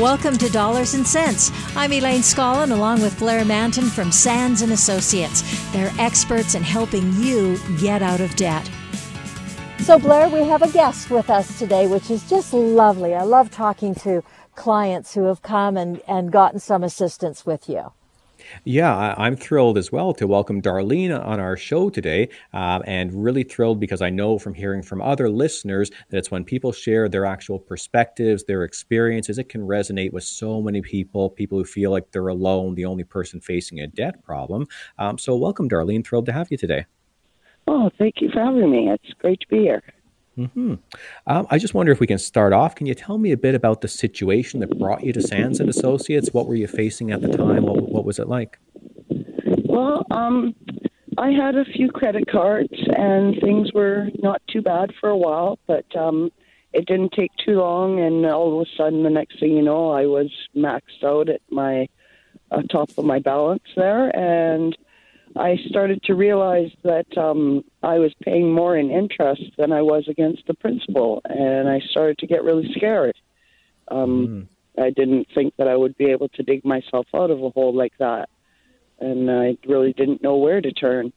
Welcome to Dollars and Cents. I'm Elaine Scollin along with Blair Mantin from Sands and Associates. They're experts in helping you get out of debt. So Blair, we have a guest with us today, which is just lovely. I love talking to clients who have come and, and gotten some assistance with you. Yeah, I, am thrilled as well to welcome Darlene on our show today, uh, and really thrilled because I know from hearing from other listeners that it's when people share their actual perspectives, their experiences, it can resonate with so many people, people who feel like they're alone, the only person facing a debt problem. Um, so, welcome, Darlene. Thrilled to have you today. Oh, thank you for having me. It's great to be here. Mm-hmm. Um, I just wonder if we can start off. Can you tell me a bit about the situation that brought you to Sands and Associates? What were you facing at the time? What, what was it like? Well, um, I had a few credit cards, and things were not too bad for a while, but um, it didn't take too long, and all of a sudden, the next thing you know, I was maxed out at my uh, top of my balance there, and I started to realize that um, I was paying more in interest than I was against the principal, and I started to get really scared. Um, mm. I didn't think that I would be able to dig myself out of a hole like that, and I really didn't know where to turn.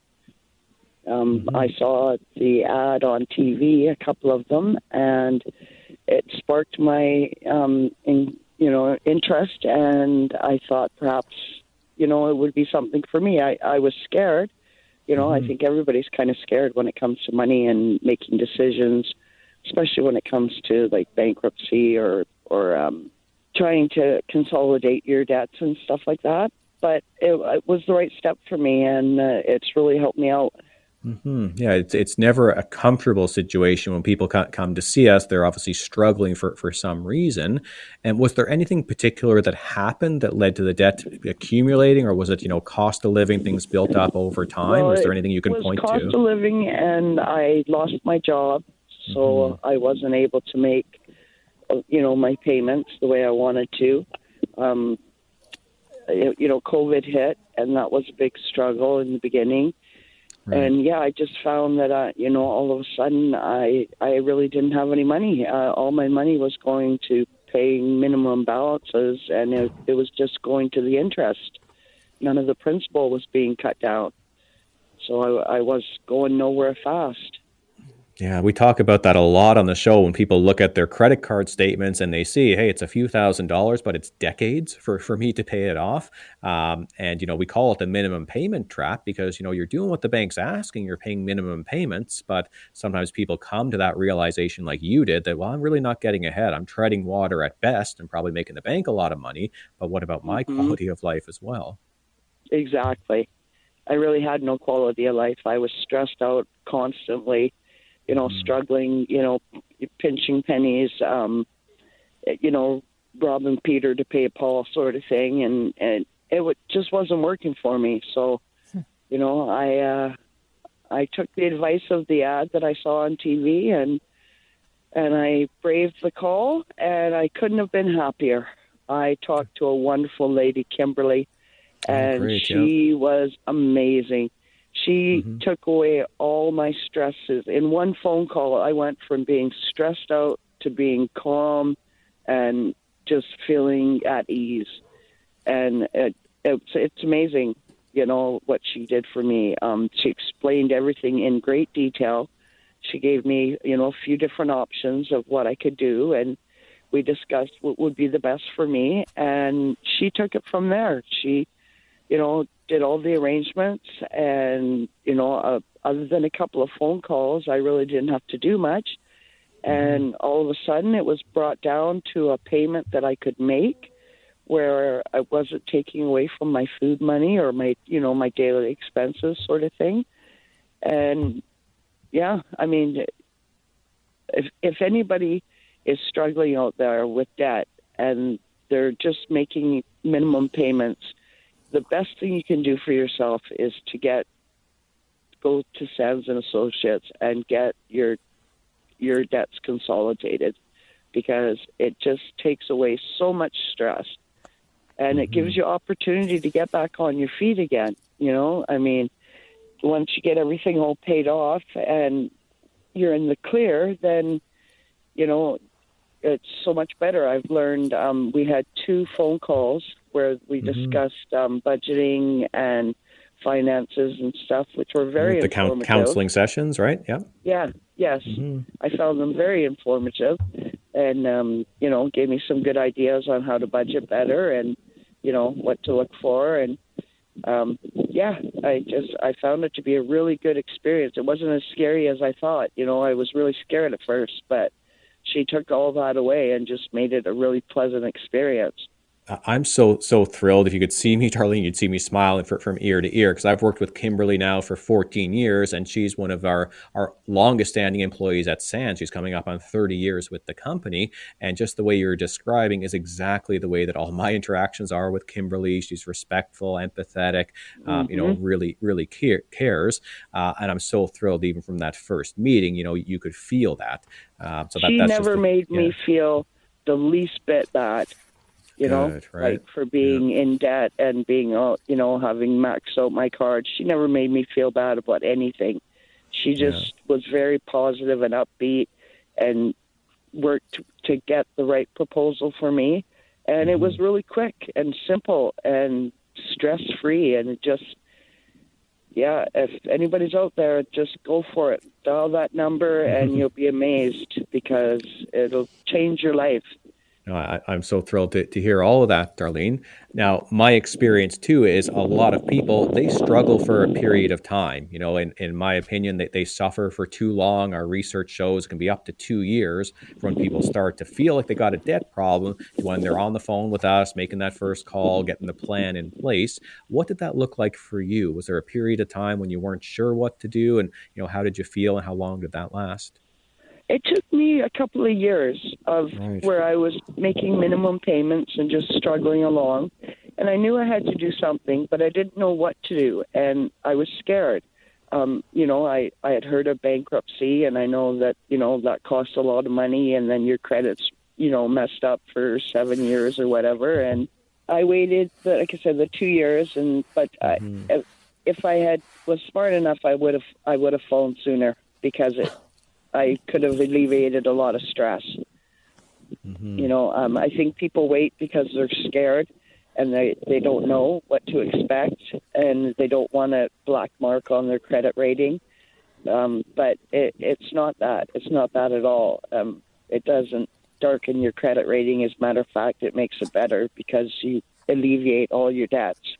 Um, mm-hmm. I saw the ad on TV, a couple of them, and it sparked my, um, in, you know, interest, and I thought perhaps you know, it would be something for me. I, I was scared. You know, mm-hmm. I think everybody's kind of scared when it comes to money and making decisions, especially when it comes to like bankruptcy or or um, trying to consolidate your debts and stuff like that. But it, it was the right step for me, and uh, it's really helped me out. Mm-hmm. Yeah, it's it's never a comfortable situation when people come to see us. They're obviously struggling for, for some reason. And was there anything particular that happened that led to the debt accumulating, or was it you know cost of living things built up over time? Well, is there anything you can point cost to? Cost of living, and I lost my job, so mm-hmm. I wasn't able to make you know my payments the way I wanted to. Um, you know, COVID hit, and that was a big struggle in the beginning Right. And yeah, I just found that I, you know, all of a sudden I I really didn't have any money. Uh, all my money was going to paying minimum balances, and it, it was just going to the interest. None of the principal was being cut down, so I, I was going nowhere fast. Yeah, we talk about that a lot on the show when people look at their credit card statements and they see, hey, it's a few thousand dollars, but it's decades for, for me to pay it off. Um, and, you know, we call it the minimum payment trap because, you know, you're doing what the bank's asking, you're paying minimum payments, but sometimes people come to that realization like you did that, well, I'm really not getting ahead. I'm treading water at best and probably making the bank a lot of money, but what about my mm-hmm. quality of life as well? Exactly. I really had no quality of life. I was stressed out constantly you know, mm-hmm. struggling, you know, pinching pennies, um, you know, robbing Peter to pay Paul sort of thing, and and it w- just wasn't working for me. So, hmm. you know, I uh, I took the advice of the ad that I saw on TV, and and I braved the call, and I couldn't have been happier. I talked to a wonderful lady, Kimberly, oh, and oh, great, she yeah. was amazing. She mm-hmm. took away all my stresses. In one phone call, I went from being stressed out to being calm and just feeling at ease. And it, it's, it's amazing, you know, what she did for me. Um, she explained everything in great detail. She gave me, you know, a few different options of what I could do, and we discussed what would be the best for me. And she took it from there. She, you know, did all the arrangements, and you know, uh, other than a couple of phone calls, I really didn't have to do much. Mm-hmm. And all of a sudden, it was brought down to a payment that I could make, where I wasn't taking away from my food money or my, you know, my daily expenses, sort of thing. And yeah, I mean, if if anybody is struggling out there with debt and they're just making minimum payments the best thing you can do for yourself is to get go to Sands and Associates and get your your debts consolidated because it just takes away so much stress and it gives mm-hmm. you opportunity to get back on your feet again you know i mean once you get everything all paid off and you're in the clear then you know it's so much better i've learned um, we had two phone calls where we mm-hmm. discussed um, budgeting and finances and stuff, which were very the informative. counseling sessions, right? Yeah. Yeah. Yes, mm-hmm. I found them very informative, and um, you know, gave me some good ideas on how to budget better and you know what to look for and um, yeah, I just I found it to be a really good experience. It wasn't as scary as I thought. You know, I was really scared at first, but she took all that away and just made it a really pleasant experience. I'm so so thrilled. If you could see me, Darlene, you'd see me smiling from ear to ear because I've worked with Kimberly now for 14 years, and she's one of our our longest standing employees at Sands. She's coming up on 30 years with the company, and just the way you're describing is exactly the way that all my interactions are with Kimberly. She's respectful, empathetic, um, mm-hmm. you know, mm-hmm. really really care, cares, uh, and I'm so thrilled even from that first meeting. You know, you could feel that. Uh, so that, she never made yeah. me feel the least bit bad you know, right. like for being yeah. in debt and being, you know, having maxed out my card. She never made me feel bad about anything. She just yeah. was very positive and upbeat and worked to get the right proposal for me. And mm-hmm. it was mm-hmm. really quick and simple and stress free. And it just, yeah, if anybody's out there, just go for it. Dial that number and you'll be amazed because it'll change your life. I, am so thrilled to, to hear all of that, Darlene. Now, my experience too is a lot of people, they struggle for a period of time. You know, in, in my opinion, they, they suffer for too long. Our research shows it can be up to two years from when people start to feel like they got a debt problem to when they're on the phone with us, making that first call, getting the plan in place. What did that look like for you? Was there a period of time when you weren't sure what to do? And, you know, how did you feel and how long did that last? It took me a couple of years of right. where I was making minimum payments and just struggling along. And I knew I had to do something, but I didn't know what to do. And I was scared. Um, you know, I, I had heard of bankruptcy, and I know that, you know, that costs a lot of money, and then your credit's, you know, messed up for seven years or whatever. And I waited, like I said, the two years. And but mm-hmm. I, if I had was smart enough, I would have I would have fallen sooner because it I could have alleviated a lot of stress. Mm-hmm. You know, um, I think people wait because they're scared and they, they don't know what to expect and they don't want a black mark on their credit rating. Um, but it, it's not that. It's not that at all. Um, it doesn't darken your credit rating. As a matter of fact, it makes it better because you alleviate all your debts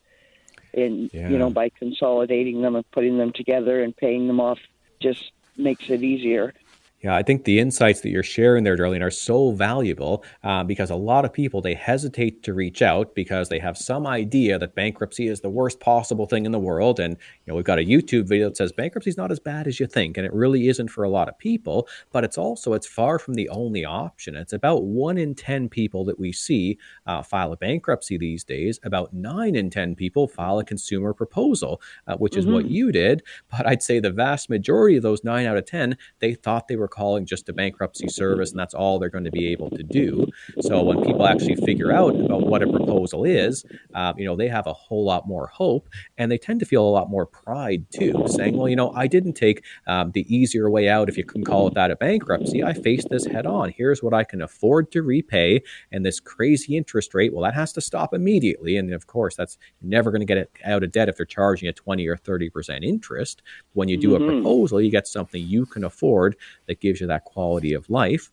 and yeah. you know by consolidating them and putting them together and paying them off just makes it easier. Yeah, I think the insights that you're sharing there, Darlene, are so valuable uh, because a lot of people they hesitate to reach out because they have some idea that bankruptcy is the worst possible thing in the world, and you know we've got a YouTube video that says bankruptcy is not as bad as you think, and it really isn't for a lot of people. But it's also it's far from the only option. It's about one in ten people that we see uh, file a bankruptcy these days. About nine in ten people file a consumer proposal, uh, which is mm-hmm. what you did. But I'd say the vast majority of those nine out of ten they thought they were calling just a bankruptcy service and that's all they're going to be able to do. So when people actually figure out about what a proposal is, uh, you know, they have a whole lot more hope and they tend to feel a lot more pride too, saying, well, you know, I didn't take um, the easier way out, if you can call it that, a bankruptcy. I faced this head on. Here's what I can afford to repay. And this crazy interest rate, well, that has to stop immediately. And of course, that's never going to get it out of debt if they're charging a 20 or 30% interest. When you do mm-hmm. a proposal, you get something you can afford that gives you that quality of life.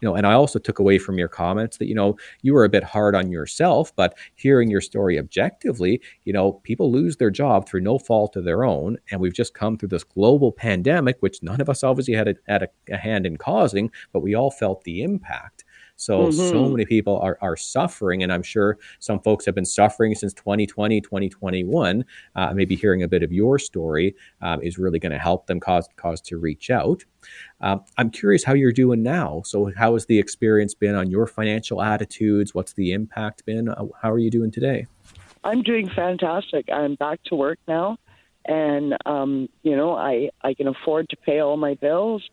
You know and i also took away from your comments that you know you were a bit hard on yourself but hearing your story objectively you know people lose their job through no fault of their own. And we've just come through this global pandemic which none of us obviously had a, had a, a hand in causing but we all felt the impact so, mm-hmm. so many people are, are suffering. And I'm sure some folks have been suffering since 2020, 2021. Uh, maybe hearing a bit of your story um, is really going to help them cause, cause to reach out. Um, I'm curious how you're doing now. So, how has the experience been on your financial attitudes? What's the impact been? Uh, how are you doing today? I'm doing fantastic. I'm back to work now, and um, you know, I I can afford to pay all my bills.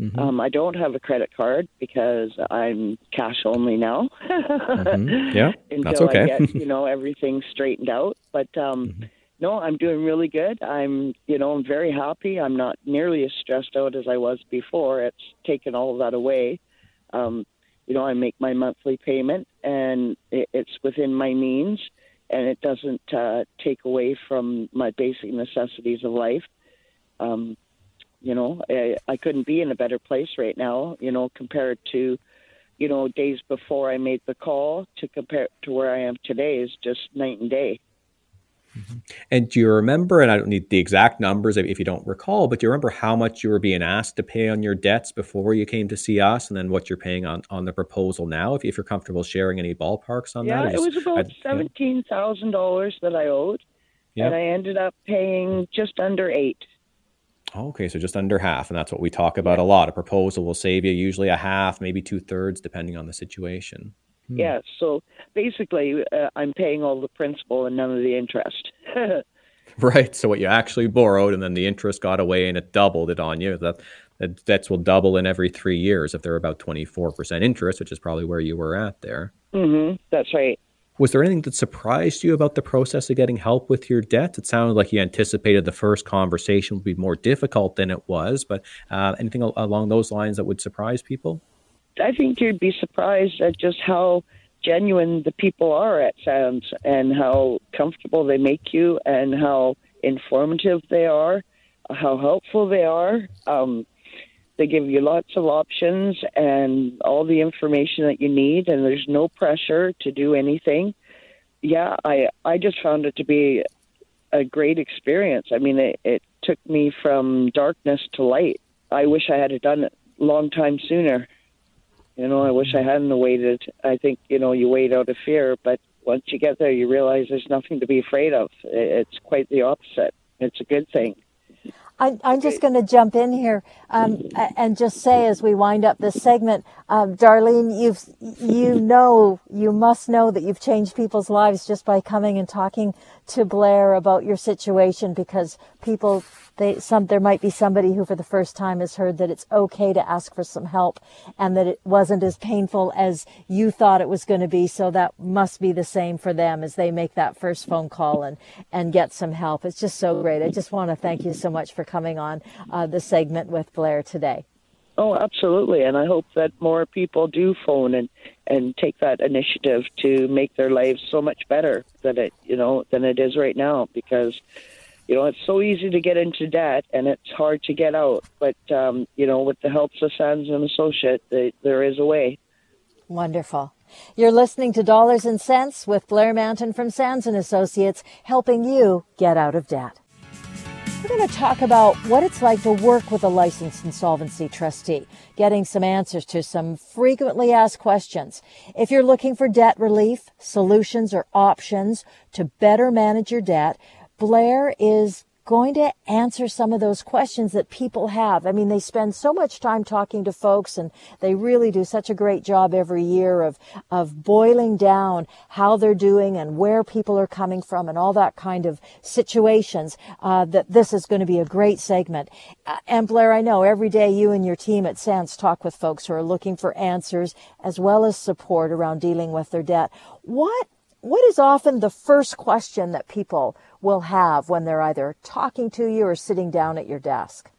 Mm-hmm. Um, I don't have a credit card because I'm cash only now. mm-hmm. Yeah, until that's okay. I get you know everything straightened out. But um, mm-hmm. no, I'm doing really good. I'm you know I'm very happy. I'm not nearly as stressed out as I was before. It's taken all of that away. Um, you know, I make my monthly payment, and it, it's within my means, and it doesn't uh, take away from my basic necessities of life. Um, you know, I, I couldn't be in a better place right now. You know, compared to, you know, days before I made the call to compare to where I am today is just night and day. Mm-hmm. And do you remember, and I don't need the exact numbers if you don't recall, but do you remember how much you were being asked to pay on your debts before you came to see us and then what you're paying on, on the proposal now, if, if you're comfortable sharing any ballparks on yeah, that? Yeah, it was about $17,000 that I owed. Yeah. And I ended up paying just under eight. Okay, so just under half, and that's what we talk about a lot. A proposal will save you usually a half, maybe two thirds, depending on the situation. Hmm. Yeah, so basically, uh, I'm paying all the principal and none of the interest. right. So what you actually borrowed, and then the interest got away, and it doubled it on you. That, that debts will double in every three years if they're about twenty four percent interest, which is probably where you were at there. Mm-hmm. That's right. Was there anything that surprised you about the process of getting help with your debt? It sounded like you anticipated the first conversation would be more difficult than it was, but uh, anything along those lines that would surprise people? I think you'd be surprised at just how genuine the people are at Sands and how comfortable they make you and how informative they are, how helpful they are. Um, they give you lots of options and all the information that you need, and there's no pressure to do anything. Yeah, I I just found it to be a great experience. I mean, it, it took me from darkness to light. I wish I had done it a long time sooner. You know, I wish I hadn't waited. I think, you know, you wait out of fear, but once you get there, you realize there's nothing to be afraid of. It's quite the opposite. It's a good thing. I, I'm just going to jump in here um, and just say, as we wind up this segment, um, Darlene, you've you know you must know that you've changed people's lives just by coming and talking to Blair about your situation because people they some there might be somebody who for the first time has heard that it's okay to ask for some help and that it wasn't as painful as you thought it was going to be. So that must be the same for them as they make that first phone call and and get some help. It's just so great. I just want to thank you so much for coming on uh, the segment with blair today. Oh, absolutely, and I hope that more people do phone and and take that initiative to make their lives so much better than it you know than it is right now because you know, it's so easy to get into debt and it's hard to get out. But, um, you know, with the help of Sands and Associate, they, there is a way. Wonderful. You're listening to Dollars and Cents with Blair Mantin from Sands and Associates, helping you get out of debt. We're going to talk about what it's like to work with a licensed insolvency trustee, getting some answers to some frequently asked questions. If you're looking for debt relief, solutions, or options to better manage your debt, Blair is going to answer some of those questions that people have. I mean, they spend so much time talking to folks and they really do such a great job every year of, of boiling down how they're doing and where people are coming from and all that kind of situations, uh, that this is going to be a great segment. Uh, and Blair, I know every day you and your team at Sands talk with folks who are looking for answers as well as support around dealing with their debt. What what is often the first question that people will have when they're either talking to you or sitting down at your desk?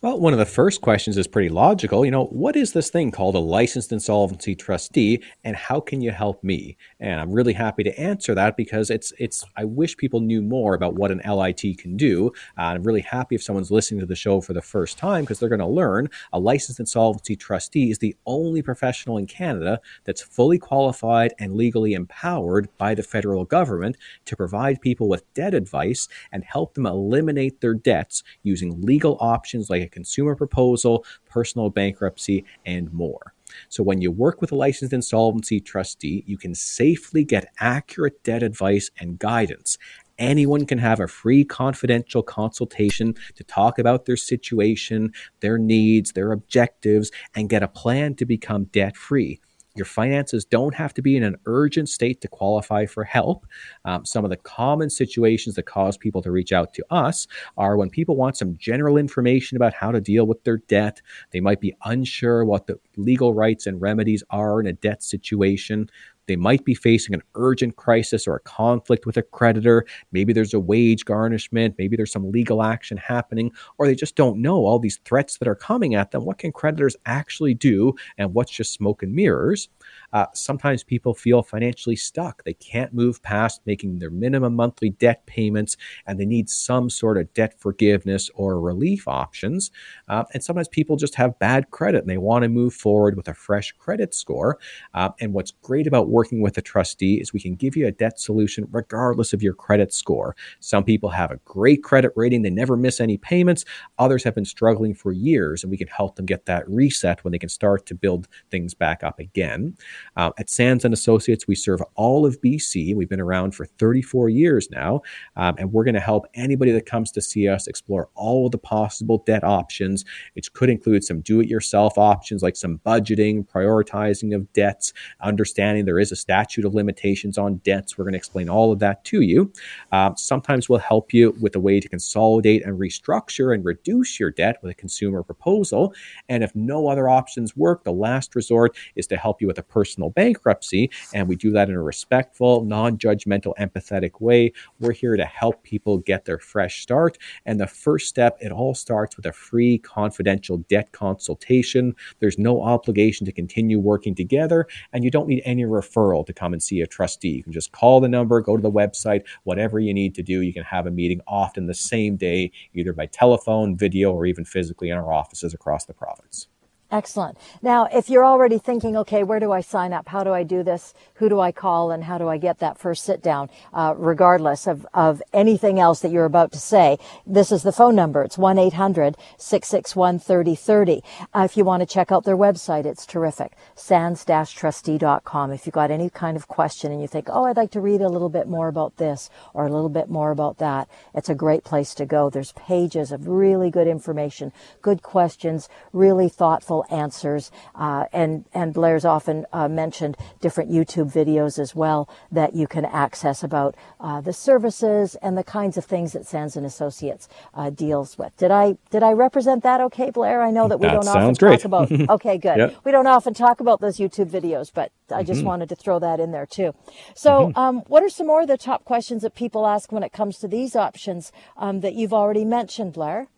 Well, one of the first questions is pretty logical. You know, what is this thing called a licensed insolvency trustee and how can you help me? And I'm really happy to answer that because it's it's I wish people knew more about what an LIT can do. Uh, I'm really happy if someone's listening to the show for the first time because they're going to learn a licensed insolvency trustee is the only professional in Canada that's fully qualified and legally empowered by the federal government to provide people with debt advice and help them eliminate their debts using legal options like a consumer proposal, personal bankruptcy, and more. So, when you work with a licensed insolvency trustee, you can safely get accurate debt advice and guidance. Anyone can have a free confidential consultation to talk about their situation, their needs, their objectives, and get a plan to become debt free. Your finances don't have to be in an urgent state to qualify for help. Um, some of the common situations that cause people to reach out to us are when people want some general information about how to deal with their debt. They might be unsure what the legal rights and remedies are in a debt situation. They might be facing an urgent crisis or a conflict with a creditor. Maybe there's a wage garnishment. Maybe there's some legal action happening, or they just don't know all these threats that are coming at them. What can creditors actually do, and what's just smoke and mirrors? Uh, sometimes people feel financially stuck. They can't move past making their minimum monthly debt payments and they need some sort of debt forgiveness or relief options. Uh, and sometimes people just have bad credit and they want to move forward with a fresh credit score. Uh, and what's great about working with a trustee is we can give you a debt solution regardless of your credit score. Some people have a great credit rating, they never miss any payments. Others have been struggling for years, and we can help them get that reset when they can start to build things back up again. Uh, at Sands and Associates, we serve all of BC. We've been around for 34 years now, um, and we're going to help anybody that comes to see us explore all of the possible debt options. It could include some do-it-yourself options like some budgeting, prioritizing of debts, understanding there is a statute of limitations on debts. We're going to explain all of that to you. Uh, sometimes we'll help you with a way to consolidate and restructure and reduce your debt with a consumer proposal. And if no other options work, the last resort is to help you with a personal bankruptcy. And we do that in a respectful, non judgmental, empathetic way. We're here to help people get their fresh start. And the first step, it all starts with a free, confidential debt consultation. There's no obligation to continue working together, and you don't need any referral to come and see a trustee. You can just call the number, go to the website, whatever you need to do. You can have a meeting often the same day, either by telephone, video, or even physically in our offices across the province. Excellent. Now, if you're already thinking, okay, where do I sign up? How do I do this? Who do I call? And how do I get that first sit down? Uh, regardless of, of anything else that you're about to say, this is the phone number. It's 1-800-661-3030. Uh, if you want to check out their website, it's terrific. sands-trustee.com. If you've got any kind of question and you think, oh, I'd like to read a little bit more about this or a little bit more about that, it's a great place to go. There's pages of really good information, good questions, really thoughtful answers. Uh, and, and Blair's often uh, mentioned different YouTube videos as well that you can access about uh, the services and the kinds of things that Sands and Associates uh, deals with. Did I did I represent that okay, Blair? I know that we that don't often great. talk about. Okay, good. yep. We don't often talk about those YouTube videos, but I just mm-hmm. wanted to throw that in there too. So, mm-hmm. um, what are some more of the top questions that people ask when it comes to these options um, that you've already mentioned, Blair?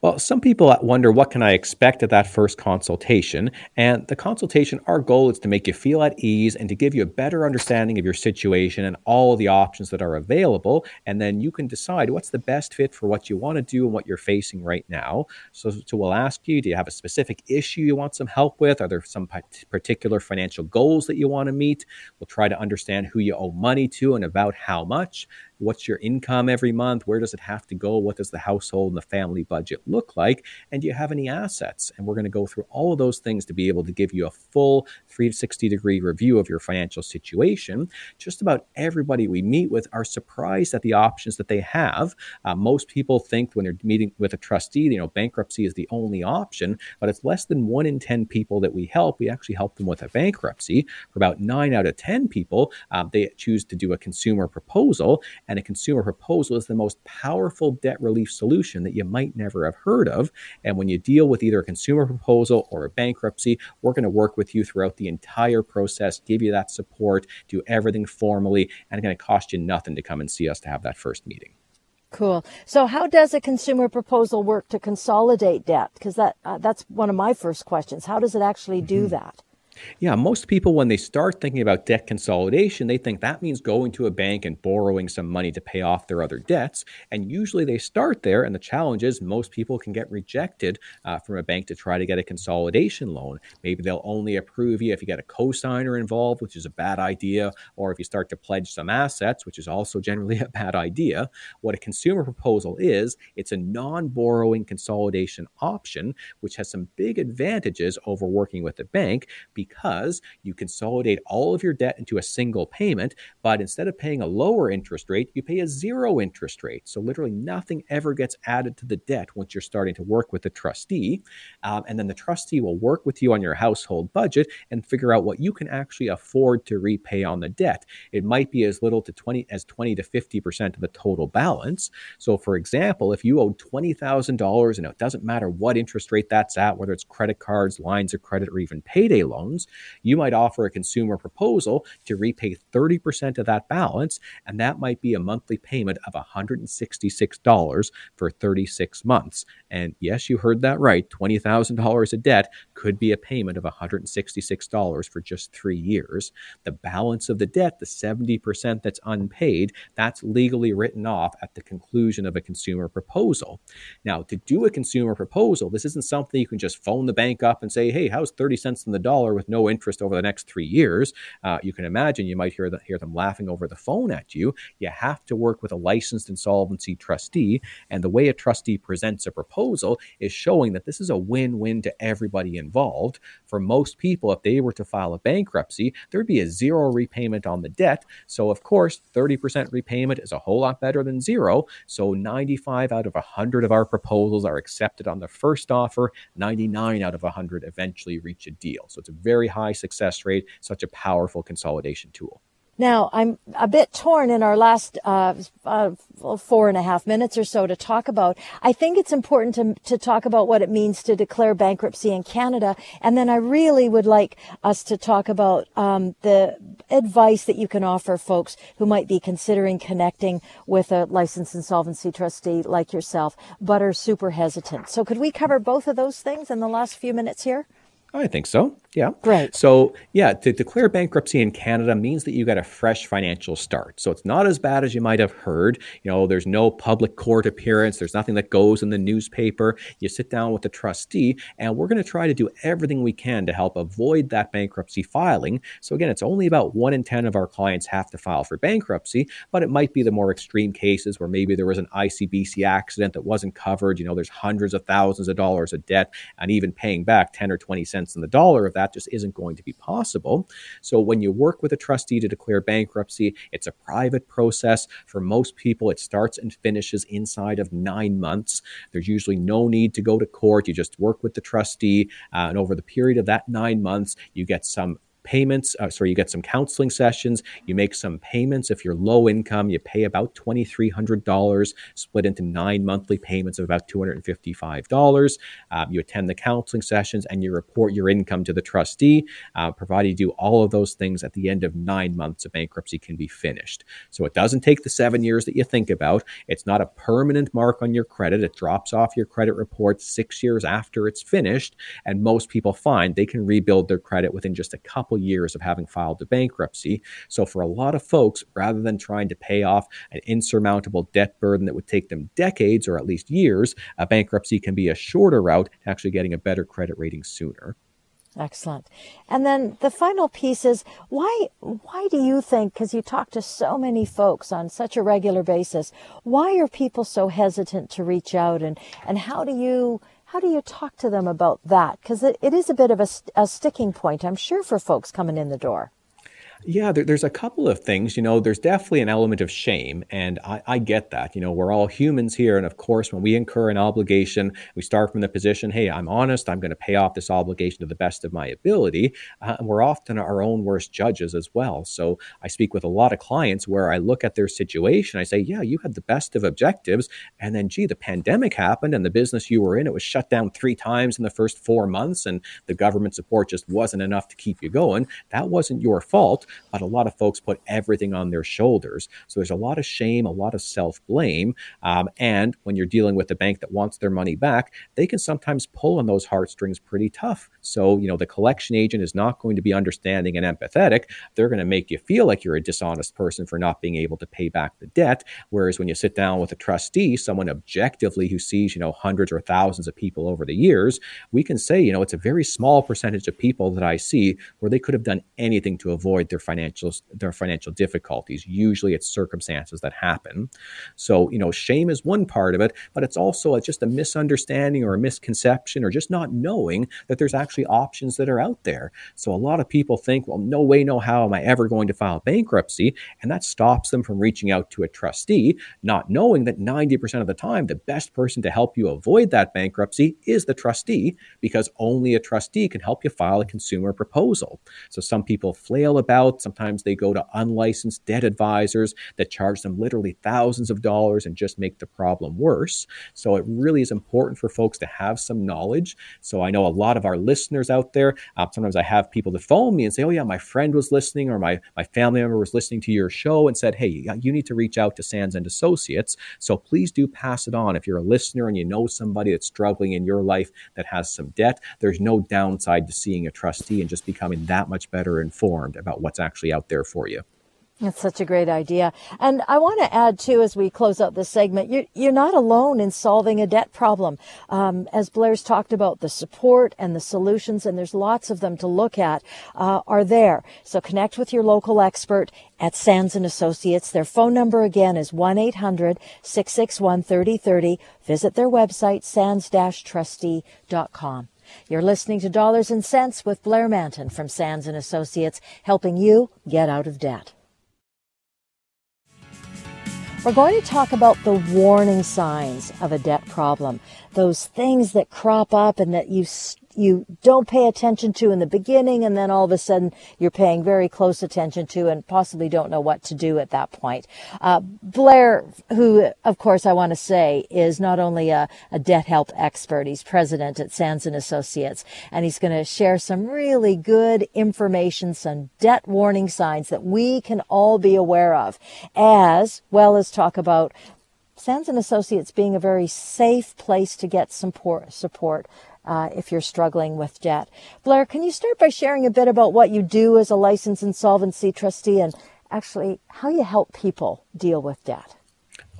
Well, some people uh, wonder what can I expect at that first consultation? And the consultation, our goal is to make you feel at ease and to give you a better understanding of your situation and all the options that are available. And then you can decide what's the best fit for what you want to do and what you're facing right now. So, so we'll ask you, do you have a specific issue you want some help with? Are there some particular financial goals that you want to meet? We'll try to understand who you owe money to and about how much. What's your income every month? Where does it have to go? What does the household and the family budget look like? And do you have any assets? And we're going to go through all of those things to be able to give you a full 360 degree review of your financial situation. Just about everybody we meet with are surprised at the options that they have. Uh, most people think when they're meeting with a trustee, you know, bankruptcy is the only option, but it's less than one in 10 people that we help. We actually help them with a bankruptcy. For about nine out of 10 people, um, they choose to do a consumer proposal a consumer proposal is the most powerful debt relief solution that you might never have heard of. And when you deal with either a consumer proposal or a bankruptcy, we're going to work with you throughout the entire process, give you that support, do everything formally, and it's going to cost you nothing to come and see us to have that first meeting. Cool. So, how does a consumer proposal work to consolidate debt? Because that uh, that's one of my first questions. How does it actually do mm-hmm. that? Yeah, most people, when they start thinking about debt consolidation, they think that means going to a bank and borrowing some money to pay off their other debts. And usually they start there. And the challenge is most people can get rejected uh, from a bank to try to get a consolidation loan. Maybe they'll only approve you if you get a cosigner involved, which is a bad idea, or if you start to pledge some assets, which is also generally a bad idea. What a consumer proposal is, it's a non borrowing consolidation option, which has some big advantages over working with a bank because you consolidate all of your debt into a single payment, but instead of paying a lower interest rate, you pay a zero interest rate. So literally nothing ever gets added to the debt once you're starting to work with the trustee. Um, and then the trustee will work with you on your household budget and figure out what you can actually afford to repay on the debt. It might be as little to 20 as 20 to 50% of the total balance. So for example, if you owe $20,000 and it doesn't matter what interest rate that's at, whether it's credit cards, lines of credit, or even payday loans, you might offer a consumer proposal to repay 30% of that balance. And that might be a monthly payment of $166 for 36 months. And yes, you heard that right. $20,000 of debt could be a payment of $166 for just three years. The balance of the debt, the 70% that's unpaid, that's legally written off at the conclusion of a consumer proposal. Now, to do a consumer proposal, this isn't something you can just phone the bank up and say, hey, how's 30 cents on the dollar with no interest over the next three years? Uh, you can imagine you might hear, the, hear them laughing over the phone at you. You have to work with a licensed insolvency trustee. And the way a trustee presents a proposal is showing that this is a win win to everybody involved. For most people, if they were to file a bankruptcy, there'd be a zero repayment on the debt. So, of course, 30% repayment is a whole lot better than zero. So, 95 out of 100 of our proposals are accepted on the first offer, 99 out of 100 eventually reach a deal. So, it's a very high success rate, such a powerful consolidation tool. Now, I'm a bit torn in our last uh, uh, four and a half minutes or so to talk about. I think it's important to, to talk about what it means to declare bankruptcy in Canada. And then I really would like us to talk about um, the advice that you can offer folks who might be considering connecting with a licensed insolvency trustee like yourself, but are super hesitant. So, could we cover both of those things in the last few minutes here? I think so. Yeah. Great. So, yeah, to declare bankruptcy in Canada means that you got a fresh financial start. So, it's not as bad as you might have heard. You know, there's no public court appearance, there's nothing that goes in the newspaper. You sit down with the trustee, and we're going to try to do everything we can to help avoid that bankruptcy filing. So, again, it's only about one in 10 of our clients have to file for bankruptcy, but it might be the more extreme cases where maybe there was an ICBC accident that wasn't covered. You know, there's hundreds of thousands of dollars of debt, and even paying back 10 or 20 cents in the dollar of that that just isn't going to be possible. So when you work with a trustee to declare bankruptcy, it's a private process. For most people, it starts and finishes inside of nine months. There's usually no need to go to court. You just work with the trustee, uh, and over the period of that nine months, you get some payments. Uh, sorry, you get some counseling sessions. You make some payments. If you're low income, you pay about $2,300, split into nine monthly payments of about $255. Um, you attend the counseling sessions and you report your income to the trustee, uh, provided you do all of those things at the end of nine months, a bankruptcy can be finished. So it doesn't take the seven years that you think about. It's not a permanent mark on your credit. It drops off your credit report six years after it's finished. And most people find they can rebuild their credit within just a couple couple years of having filed a bankruptcy. So, for a lot of folks, rather than trying to pay off an insurmountable debt burden that would take them decades or at least years, a bankruptcy can be a shorter route to actually getting a better credit rating sooner. Excellent. And then the final piece is why why do you think cuz you talk to so many folks on such a regular basis, why are people so hesitant to reach out and and how do you how do you talk to them about that? Because it, it is a bit of a, a sticking point, I'm sure, for folks coming in the door. Yeah, there, there's a couple of things. You know, there's definitely an element of shame, and I, I, get that. You know, we're all humans here, and of course, when we incur an obligation, we start from the position, "Hey, I'm honest. I'm going to pay off this obligation to the best of my ability." Uh, and we're often our own worst judges as well. So I speak with a lot of clients where I look at their situation. I say, "Yeah, you had the best of objectives, and then, gee, the pandemic happened, and the business you were in it was shut down three times in the first four months, and the government support just wasn't enough to keep you going. That wasn't your fault." But a lot of folks put everything on their shoulders. So there's a lot of shame, a lot of self blame. Um, and when you're dealing with a bank that wants their money back, they can sometimes pull on those heartstrings pretty tough. So, you know, the collection agent is not going to be understanding and empathetic. They're going to make you feel like you're a dishonest person for not being able to pay back the debt. Whereas when you sit down with a trustee, someone objectively who sees, you know, hundreds or thousands of people over the years, we can say, you know, it's a very small percentage of people that I see where they could have done anything to avoid their financial their financial difficulties. Usually, it's circumstances that happen. So, you know, shame is one part of it, but it's also just a misunderstanding or a misconception or just not knowing that there's actually options that are out there. So, a lot of people think, well, no way, no how am I ever going to file bankruptcy, and that stops them from reaching out to a trustee, not knowing that 90% of the time the best person to help you avoid that bankruptcy is the trustee because only a trustee can help you file a consumer proposal. So some people flail about. Sometimes they go to unlicensed debt advisors that charge them literally thousands of dollars and just make the problem worse. So it really is important for folks to have some knowledge. So I know a lot of our listeners out there, uh, sometimes I have people that phone me and say, oh, yeah, my friend was listening or my, my family member was listening to your show and said, hey, you need to reach out to Sands and Associates. So please do pass it on. If you're a listener and you know somebody that's struggling in your life that has some debt, there's no downside to seeing a trustee and just becoming that much better informed about what's actually out there for you. That's such a great idea. And I want to add, too, as we close out this segment, you're, you're not alone in solving a debt problem. Um, as Blair's talked about, the support and the solutions, and there's lots of them to look at, uh, are there. So connect with your local expert at Sands and Associates. Their phone number again is 1-800-661-3030. Visit their website, sands-trustee.com. You're listening to Dollars and Cents with Blair Mantin from Sands and Associates, helping you get out of debt. We're going to talk about the warning signs of a debt problem, those things that crop up and that you you don't pay attention to in the beginning and then all of a sudden you're paying very close attention to and possibly don't know what to do at that point. Uh, Blair, who of course I want to say is not only a, a debt help expert, he's president at Sands and Associates, and he's going to share some really good information, some debt warning signs that we can all be aware of, as well as talk about Sands and Associates being a very safe place to get support, support uh, if you're struggling with debt. Blair, can you start by sharing a bit about what you do as a licensed insolvency trustee and actually how you help people deal with debt?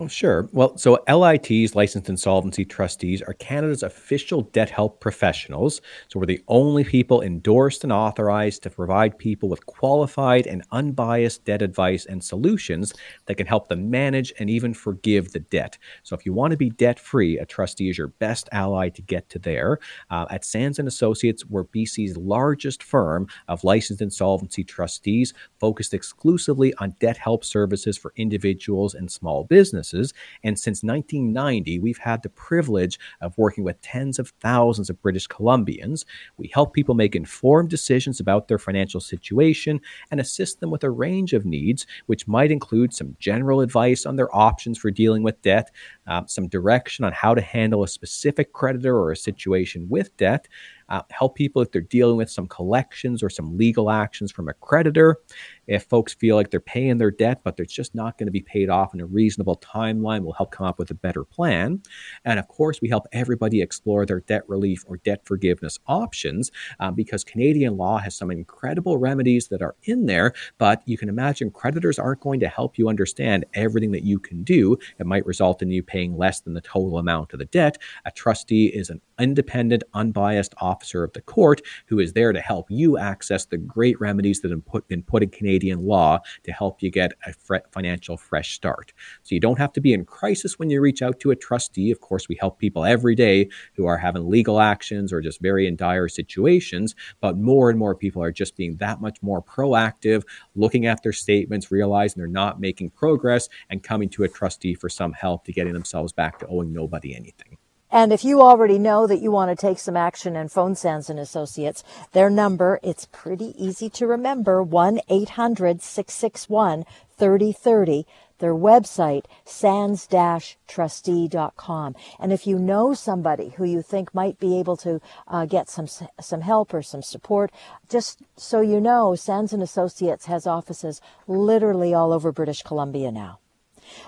Oh, sure. Well, so LITs, licensed insolvency trustees, are Canada's official debt help professionals. So we're the only people endorsed and authorized to provide people with qualified and unbiased debt advice and solutions that can help them manage and even forgive the debt. So if you want to be debt free, a trustee is your best ally to get to there. Uh, at Sands and Associates, we're BC's largest firm of licensed insolvency trustees, focused exclusively on debt help services for individuals and small businesses businesses. And since 1990, we've had the privilege of working with tens of thousands of British Columbians. We help people make informed decisions about their financial situation and assist them with a range of needs, which might include some general advice on their options for dealing with debt, uh, some direction on how to handle a specific creditor or a situation with debt uh, help people if they're dealing with some collections or some legal actions from a creditor. If folks feel like they're paying their debt, but they're just not going to be paid off in a reasonable timeline, we'll help come up with a better plan. And of course, we help everybody explore their debt relief or debt forgiveness options um, because Canadian law has some incredible remedies that are in there. But you can imagine creditors aren't going to help you understand everything that you can do. It might result in you paying less than the total amount of the debt. A trustee is an independent, unbiased officer of the court who is there to help you access the great remedies that have been put in Canadian law to help you get a financial fresh start. So you don't have to be in crisis when you reach out to a trustee. Of course, we help people every day who are having legal actions or just very in dire situations, but more and more people are just being that much more proactive, looking at their statements, realizing they're not making progress, and coming to a trustee for some help to getting themselves back to owing nobody anything. And if you already know that you want to take some action and phone Sands and Associates, their number, it's pretty easy to remember, 1-800-661-3030. Their website, sands-trustee.com. And if you know somebody who you think might be able to uh, get some some help or some support, just so you know, Sands and Associates has offices literally all over British Columbia now.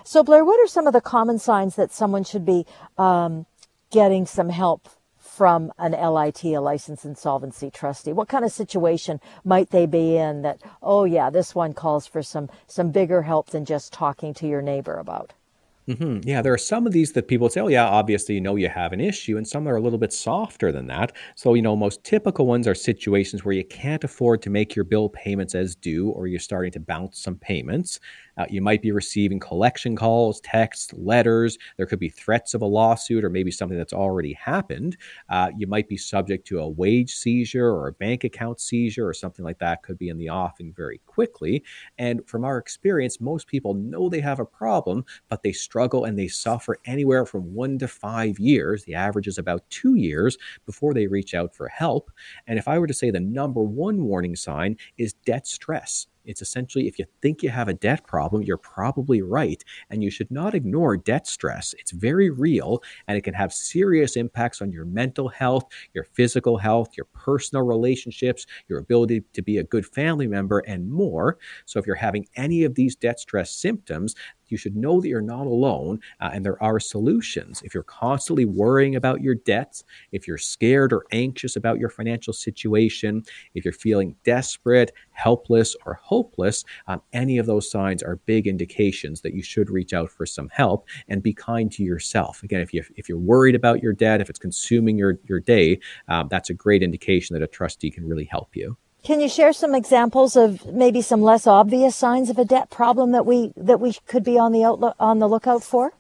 So Blair, what are some of the common signs that someone should be um, getting some help from an LIT, a licensed insolvency trustee? What kind of situation might they be in that, oh yeah, this one calls for some, some bigger help than just talking to your neighbor about? Mm-hmm. Yeah, there are some of these that people say, oh, yeah, obviously, you know, you have an issue, and some are a little bit softer than that. So, you know, most typical ones are situations where you can't afford to make your bill payments as due, or you're starting to bounce some payments. Uh, you might be receiving collection calls, texts, letters. There could be threats of a lawsuit or maybe something that's already happened. Uh, you might be subject to a wage seizure or a bank account seizure or something like that could be in the offing very quickly. And from our experience, most people know they have a problem, but they struggle and they suffer anywhere from one to five years. The average is about two years before they reach out for help. And if I were to say the number one warning sign is debt stress, it's essentially if you think you have a debt problem, you're probably right. And you should not ignore debt stress. It's very real and it can have serious impacts on your mental health, your physical health, your personal relationships, your ability to be a good family member, and more. So if you're having any of these debt stress symptoms, you should know that you're not alone uh, and there are solutions. If you're constantly worrying about your debts, if you're scared or anxious about your financial situation, if you're feeling desperate, helpless, or hopeless, um, any of those signs are big indications that you should reach out for some help and be kind to yourself. Again, if, you, if you're worried about your debt, if it's consuming your, your day, um, that's a great indication that a trustee can really help you. Can you share some examples of maybe some less obvious signs of a debt problem that we that we could be on the outlook on the lookout for?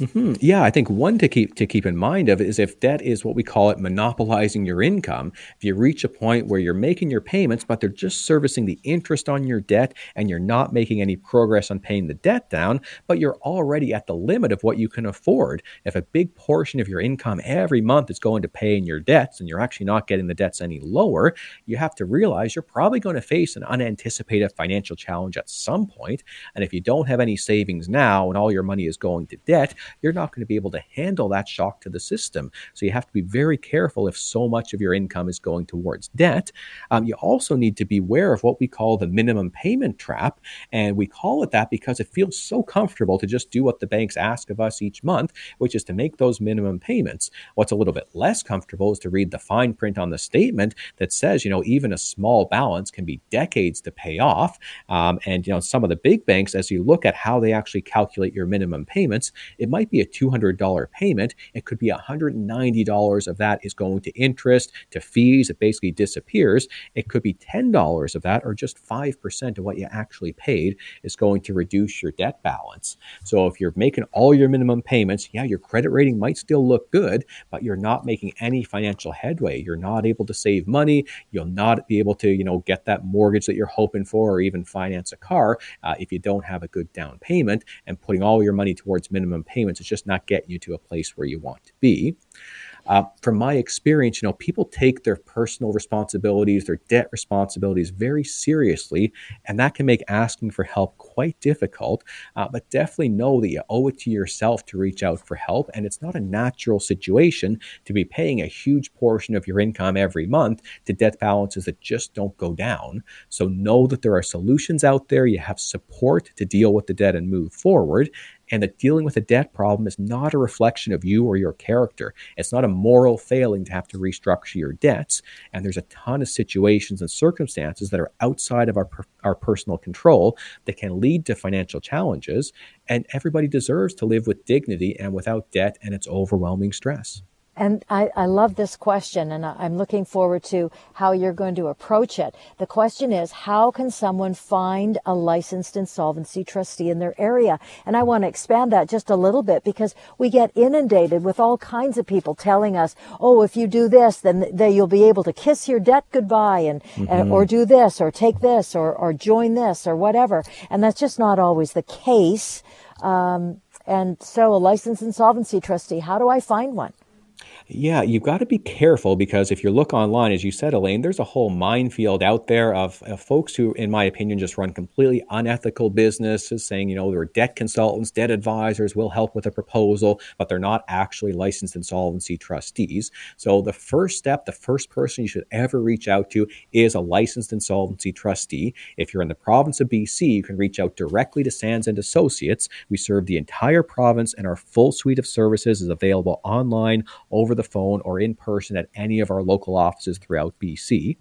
Mm-hmm. Yeah, I think one to keep to keep in mind of is if debt is what we call it monopolizing your income. If you reach a point where you're making your payments, but they're just servicing the interest on your debt, and you're not making any progress on paying the debt down, but you're already at the limit of what you can afford. If a big portion of your income every month is going to paying your debts, and you're actually not getting the debts any lower, you have to realize you're probably going to face an unanticipated financial challenge at some point. And if you don't have any savings now, and all your money is going to debt you're not going to be able to handle that shock to the system. So you have to be very careful if so much of your income is going towards debt. Um, you also need to be aware of what we call the minimum payment trap. And we call it that because it feels so comfortable to just do what the banks ask of us each month, which is to make those minimum payments. What's a little bit less comfortable is to read the fine print on the statement that says, you know, even a small balance can be decades to pay off. Um, and, you know, some of the big banks, as you look at how they actually calculate your minimum payments, it might might be a $200 payment. It could be $190 of that is going to interest, to fees. It basically disappears. It could be $10 of that, or just 5% of what you actually paid is going to reduce your debt balance. So if you're making all your minimum payments, yeah, your credit rating might still look good, but you're not making any financial headway. You're not able to save money. You'll not be able to, you know, get that mortgage that you're hoping for or even finance a car uh, if you don't have a good down payment and putting all your money towards minimum payments payments. It's just not getting you to a place where you want to be. Uh, from my experience, you know, people take their personal responsibilities, their debt responsibilities very seriously, and that can make asking for help quite difficult. Uh, but definitely know that you owe it to yourself to reach out for help, and it's not a natural situation to be paying a huge portion of your income every month to debt balances that just don't go down. So know that there are solutions out there. You have support to deal with the debt and move forward and that dealing with a debt problem is not a reflection of you or your character. It's not a moral failing to have to restructure your debts. And there's a ton of situations and circumstances that are outside of our, our personal control that can lead to financial challenges. And everybody deserves to live with dignity and without debt and its overwhelming stress. And I, I love this question, and I'm looking forward to how you're going to approach it. The question is, how can someone find a licensed insolvency trustee in their area? And I want to expand that just a little bit because we get inundated with all kinds of people telling us, oh, if you do this, then, then you'll be able to kiss your debt goodbye and, mm-hmm. and or do this or take this or, or join this or whatever. And that's just not always the case. Um, and so a licensed insolvency trustee, how do I find one? Yeah, you've got to be careful because if you look online, as you said, Elaine, there's a whole minefield out there of, of, folks who, in my opinion, just run completely unethical businesses saying, you know, they're debt consultants, debt advisors, will help with a proposal, but they're not actually licensed insolvency trustees. So the first step, the first person you should ever reach out to is a licensed insolvency trustee. If you're in the province of BC, you can reach out directly to Sands and Associates. We serve the entire province and our full suite of services is available online over the phone or in person at any of our local offices throughout BC.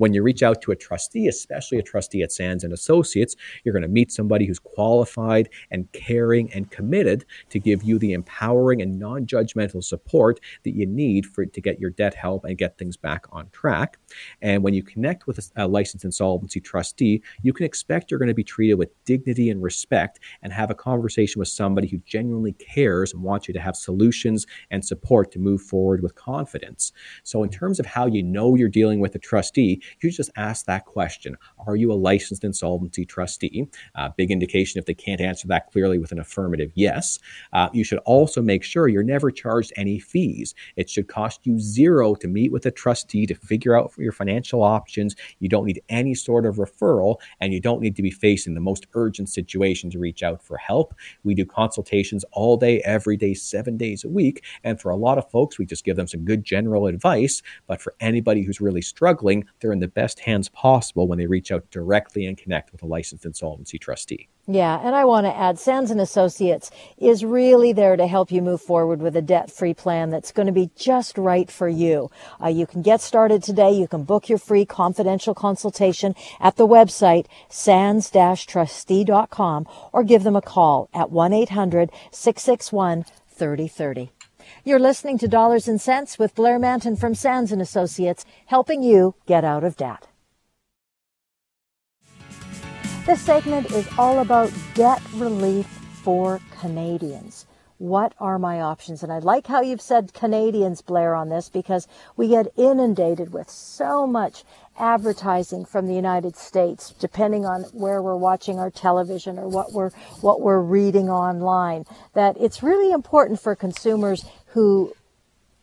When you reach out to a trustee, especially a trustee at Sands and Associates, you're going to meet somebody who's qualified and caring and committed to give you the empowering and non-judgmental support that you need for to get your debt help and get things back on track. And when you connect with a, a licensed insolvency trustee, you can expect you're going to be treated with dignity and respect and have a conversation with somebody who genuinely cares and wants you to have solutions and support to move forward with confidence. So, in terms of how you know you're dealing with a trustee, you just ask that question Are you a licensed insolvency trustee? Uh, big indication if they can't answer that clearly with an affirmative yes. Uh, you should also make sure you're never charged any fees. It should cost you zero to meet with a trustee to figure out your financial options. You don't need any sort of referral, and you don't need to be facing the most urgent situation to reach out for help. We do consultations all day, every day, seven days a week. And for a lot of folks, we just give them some good general advice. But for anybody who's really struggling, they're in the best hands possible when they reach out directly and connect with a licensed insolvency trustee. Yeah, and I want to add Sands and Associates is really there to help you move forward with a debt-free plan that's going to be just right for you. Uh, you can get started today. You can book your free confidential consultation at the website sands-trustee.com or give them a call at 1-800-661-3030. You're listening to Dollars and Sense with Blair Mantin from Sands and Associates, helping you get out of debt. This segment is all about debt relief for Canadians. What are my options? And I like how you've said Canadians, Blair, on this because we get inundated with so much advertising from the United States, depending on where we're watching our television or what we're what we're reading online. That it's really important for consumers who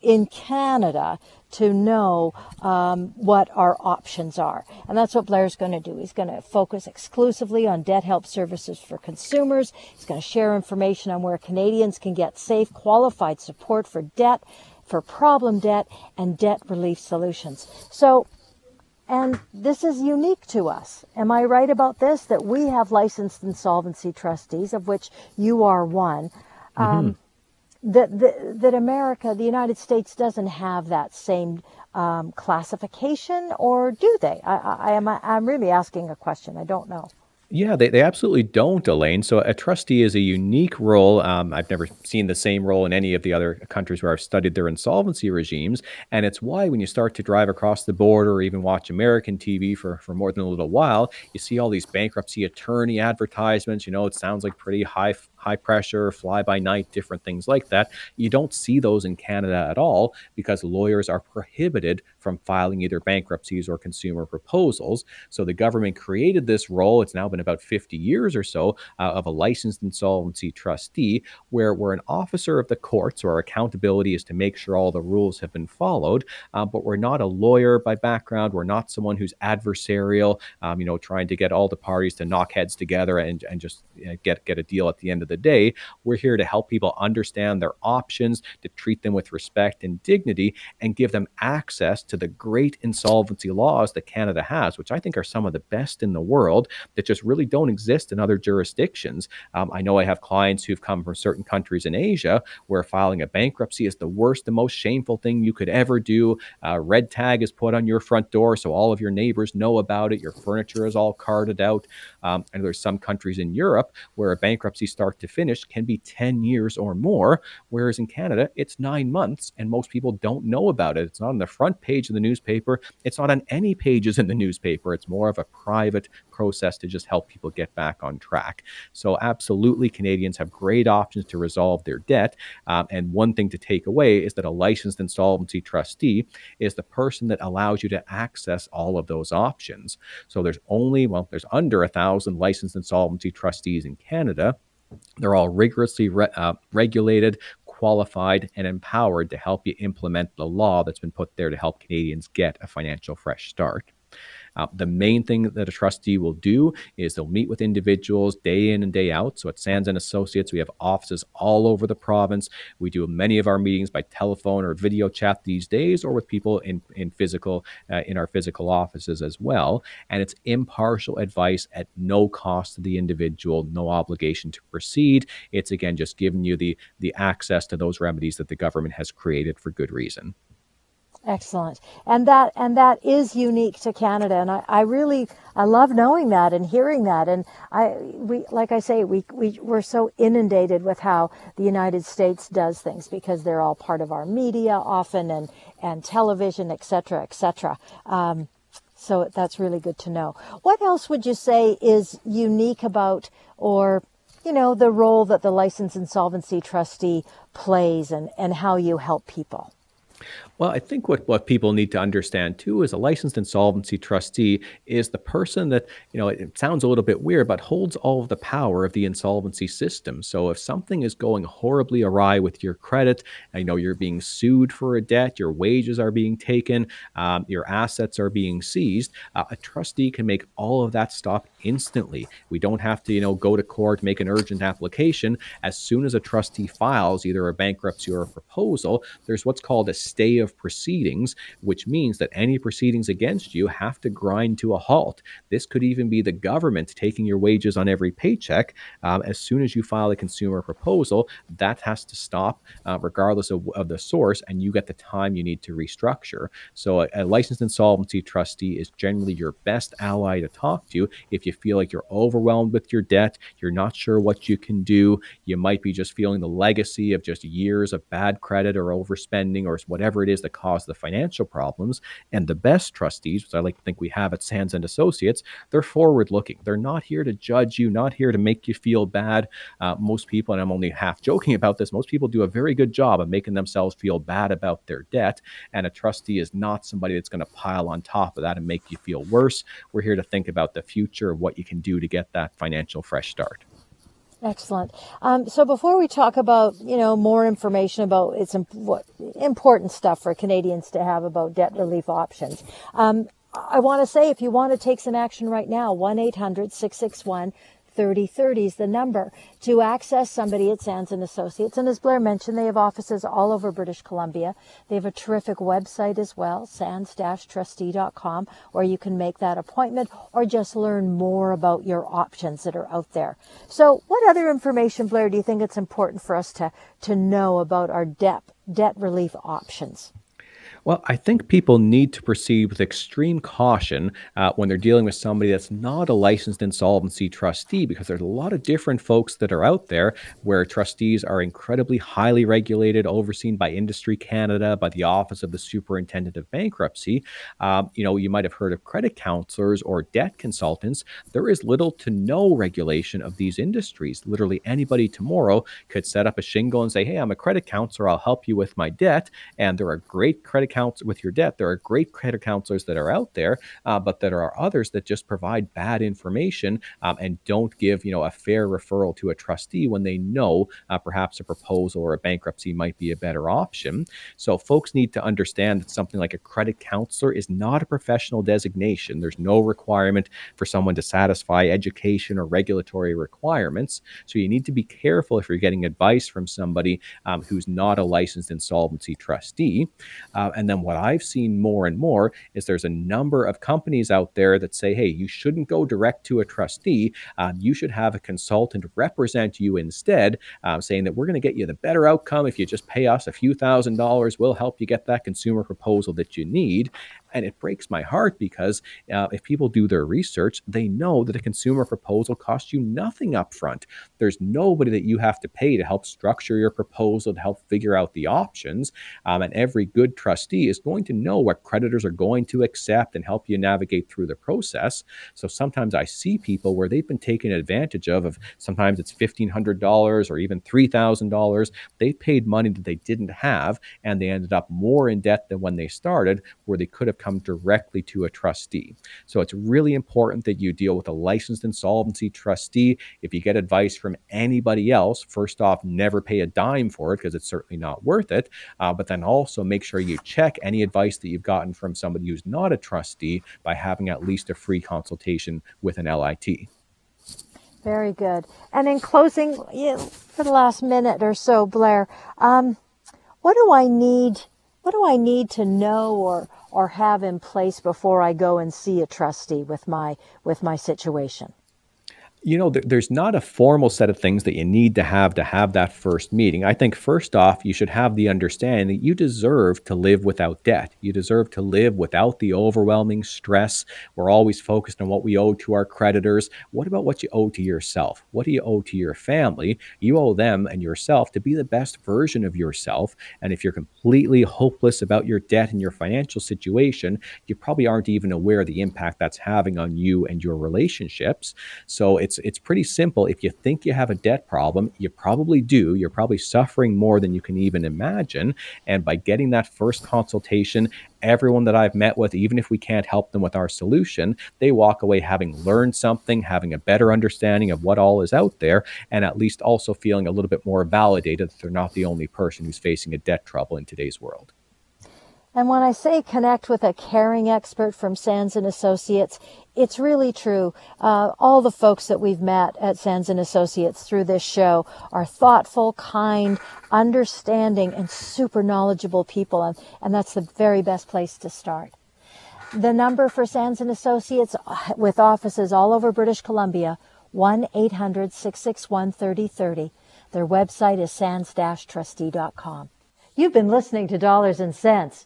in Canada to know um, what our options are. And that's what Blair's going to do. He's going to focus exclusively on debt help services for consumers. He's going to share information on where Canadians can get safe, qualified support for debt, for problem debt, and debt relief solutions. So, and this is unique to us. Am I right about this? That we have licensed insolvency trustees, of which you are one. Um, mm-hmm that, that, that America, the United States, doesn't have that same um, classification, or do they? I, I, I am I'm really asking a question. I don't know. Yeah, they, they absolutely don't, Elaine. So a trustee is a unique role. Um, I've never seen the same role in any of the other countries where I've studied their insolvency regimes. And it's why when you start to drive across the border or even watch American TV for, for more than a little while, you see all these bankruptcy attorney advertisements. You know, it sounds like pretty high high pressure, fly by night, different things like that. You don't see those in Canada at all because lawyers are prohibited from filing either bankruptcies or consumer proposals. So the government created this role. It's now been about 50 years or so uh, of a licensed insolvency trustee, where we're an officer of the court. So our accountability is to make sure all the rules have been followed. Uh, but we're not a lawyer by background. We're not someone who's adversarial, um, you know, trying to get all the parties to knock heads together and, and just you know, get, get a deal at the end of the day. We're here to help people understand their options, to treat them with respect and dignity, and give them access to the great insolvency laws that Canada has, which I think are some of the best in the world that just really don't exist in other jurisdictions. Um, I know I have clients who've come from certain countries in Asia where filing a bankruptcy is the worst, the most shameful thing you could ever do. Uh, red tag is put on your front door so all of your neighbors know about it. Your furniture is all carted out. Um, and there's some countries in Europe where a bankruptcy start to finish can be 10 years or more, whereas in Canada, it's nine months and most people don't know about it. It's not on the front page of the newspaper. It's not on any pages in the newspaper. It's more of a private process to just help people get back on track. So, absolutely, Canadians have great options to resolve their debt. Um, and one thing to take away is that a licensed insolvency trustee is the person that allows you to access all of those options. So, there's only, well, there's under a thousand licensed insolvency trustees in Canada. They're all rigorously re- uh, regulated, qualified and empowered to help you implement the law that's been put there to help Canadians get a financial fresh start. Uh, the main thing that a trustee will do is they'll meet with individuals day in and day out. So at Sands and Associates, we have offices all over the province. We do many of our meetings by telephone or video chat these days, or with people in in physical uh, in our physical offices as well. And it's impartial advice at no cost to the individual, no obligation to proceed. It's again just giving you the the access to those remedies that the government has created for good reason. Excellent. And that and that is unique to Canada. And I, I really I love knowing that and hearing that. And I we like I say, we, we we're so inundated with how the United States does things because they're all part of our media often and, and television, et cetera, et cetera. Um, so that's really good to know. What else would you say is unique about or you know the role that the licensed insolvency trustee plays and, and how you help people? Well, I think what, what people need to understand too is a licensed insolvency trustee is the person that, you know, it, it, sounds a little bit weird, but holds all of the power of the insolvency system. So if something is going horribly awry with your credit, I know you're being sued for a debt, your wages are being taken, um, your assets are being seized, uh, a trustee can make all of that stop instantly. We don't have to, you know, go to court, make an urgent application. As soon as a trustee files either a bankruptcy or a proposal, there's what's called a stay of of proceedings, which means that any proceedings against you have to grind to a halt. This could even be the government taking your wages on every paycheck. Um, as soon as you file a consumer proposal, that has to stop, uh, regardless of, of, the source, and you get the time you need to restructure. So, a, a licensed insolvency trustee is generally your best ally to talk to if you feel like you're overwhelmed with your debt, you're not sure what you can do, you might be just feeling the legacy of just years of bad credit or overspending or whatever it is that caused the financial problems. And the best trustees, which I like to think we have at Sands and Associates, they're forward looking. They're not here to judge you, not here to make you feel bad. Uh, most people, and I'm only half joking about this, most people do a very good job of making themselves feel bad about their debt. And a trustee is not somebody that's going to pile on top of that and make you feel worse. We're here to think about the future what you can do to get that financial fresh start. Excellent. Um, so before we talk about, you know, more information about it's imp- what, important stuff for Canadians to have about debt relief options, um, I want to say if you want to take some action right now, 1 800 661 3030 is the number to access somebody at Sands and Associates. And as Blair mentioned, they have offices all over British Columbia. They have a terrific website as well, sands-trustee.com, where you can make that appointment or just learn more about your options that are out there. So what other information, Blair, do you think it's important for us to, to know about our debt, debt relief options? Well, I think people need to proceed with extreme caution uh, when they're dealing with somebody that's not a licensed insolvency trustee, because there's a lot of different folks that are out there where trustees are incredibly highly regulated, overseen by Industry Canada, by the Office of the Superintendent of Bankruptcy. Um, you know, you might have heard of credit counselors or debt consultants. There is little to no regulation of these industries. Literally anybody tomorrow could set up a shingle and say, "Hey, I'm a credit counselor. I'll help you with my debt," and there are great credit with your debt. There are great credit counselors that are out there, uh, but there are others that just provide bad information um, and don't give you know a fair referral to a trustee when they know uh, perhaps a proposal or a bankruptcy might be a better option. So folks need to understand that something like a credit counselor is not a professional designation. There's no requirement for someone to satisfy education or regulatory requirements. So you need to be careful if you're getting advice from somebody um, who's not a licensed insolvency trustee. Uh, and then what I've seen more and more is there's a number of companies out there that say, hey, you shouldn't go direct to a trustee. Um, you should have a consultant represent you instead, um, saying that we're going to get you the better outcome if you just pay us a few thousand dollars. We'll help you get that consumer proposal that you need. And it breaks my heart because uh, if people do their research, they know that a consumer proposal costs you nothing upfront. There's nobody that you have to pay to help structure your proposal, to help figure out the options. Um, and every good trustee is going to know what creditors are going to accept and help you navigate through the process. So sometimes I see people where they've been taken advantage of, of sometimes it's $1,500 or even $3,000. They paid money that they didn't have and they ended up more in debt than when they started, where they could have come directly to a trustee. So it's really important that you deal with a licensed insolvency trustee. If you get advice from anybody else, first off, never pay a dime for it because it's certainly not worth it. Uh, but then also make sure you check any advice that you've gotten from somebody who's not a trustee by having at least a free consultation with an LIT. Very good. And in closing, for the last minute or so, Blair, um, what do I need? What do I need to know or or have in place before I go and see a trustee with my with my situation? You know, there's not a formal set of things that you need to have to have that first meeting. I think first off, you should have the understanding that you deserve to live without debt. You deserve to live without the overwhelming stress. We're always focused on what we owe to our creditors. What about what you owe to yourself? What do you owe to your family? You owe them and yourself to be the best version of yourself. And if you're completely hopeless about your debt and your financial situation, you probably aren't even aware of the impact that's having on you and your relationships. So it's it's pretty simple. If you think you have a debt problem, you probably do. You're probably suffering more than you can even imagine. And by getting that first consultation, everyone that I've met with, even if we can't help them with our solution, they walk away having learned something, having a better understanding of what all is out there, and at least also feeling a little bit more validated that they're not the only person who's facing a debt trouble in today's world. And when I say connect with a caring expert from Sands and Associates, it's really true. Uh, all the folks that we've met at Sands and Associates through this show are thoughtful, kind, understanding, and super knowledgeable people, and, and that's the very best place to start. The number for Sands and Associates uh, with offices all over British Columbia, 1-800-661-3030. Their website is sands-trustee.com. You've been listening to Dollars and Sense.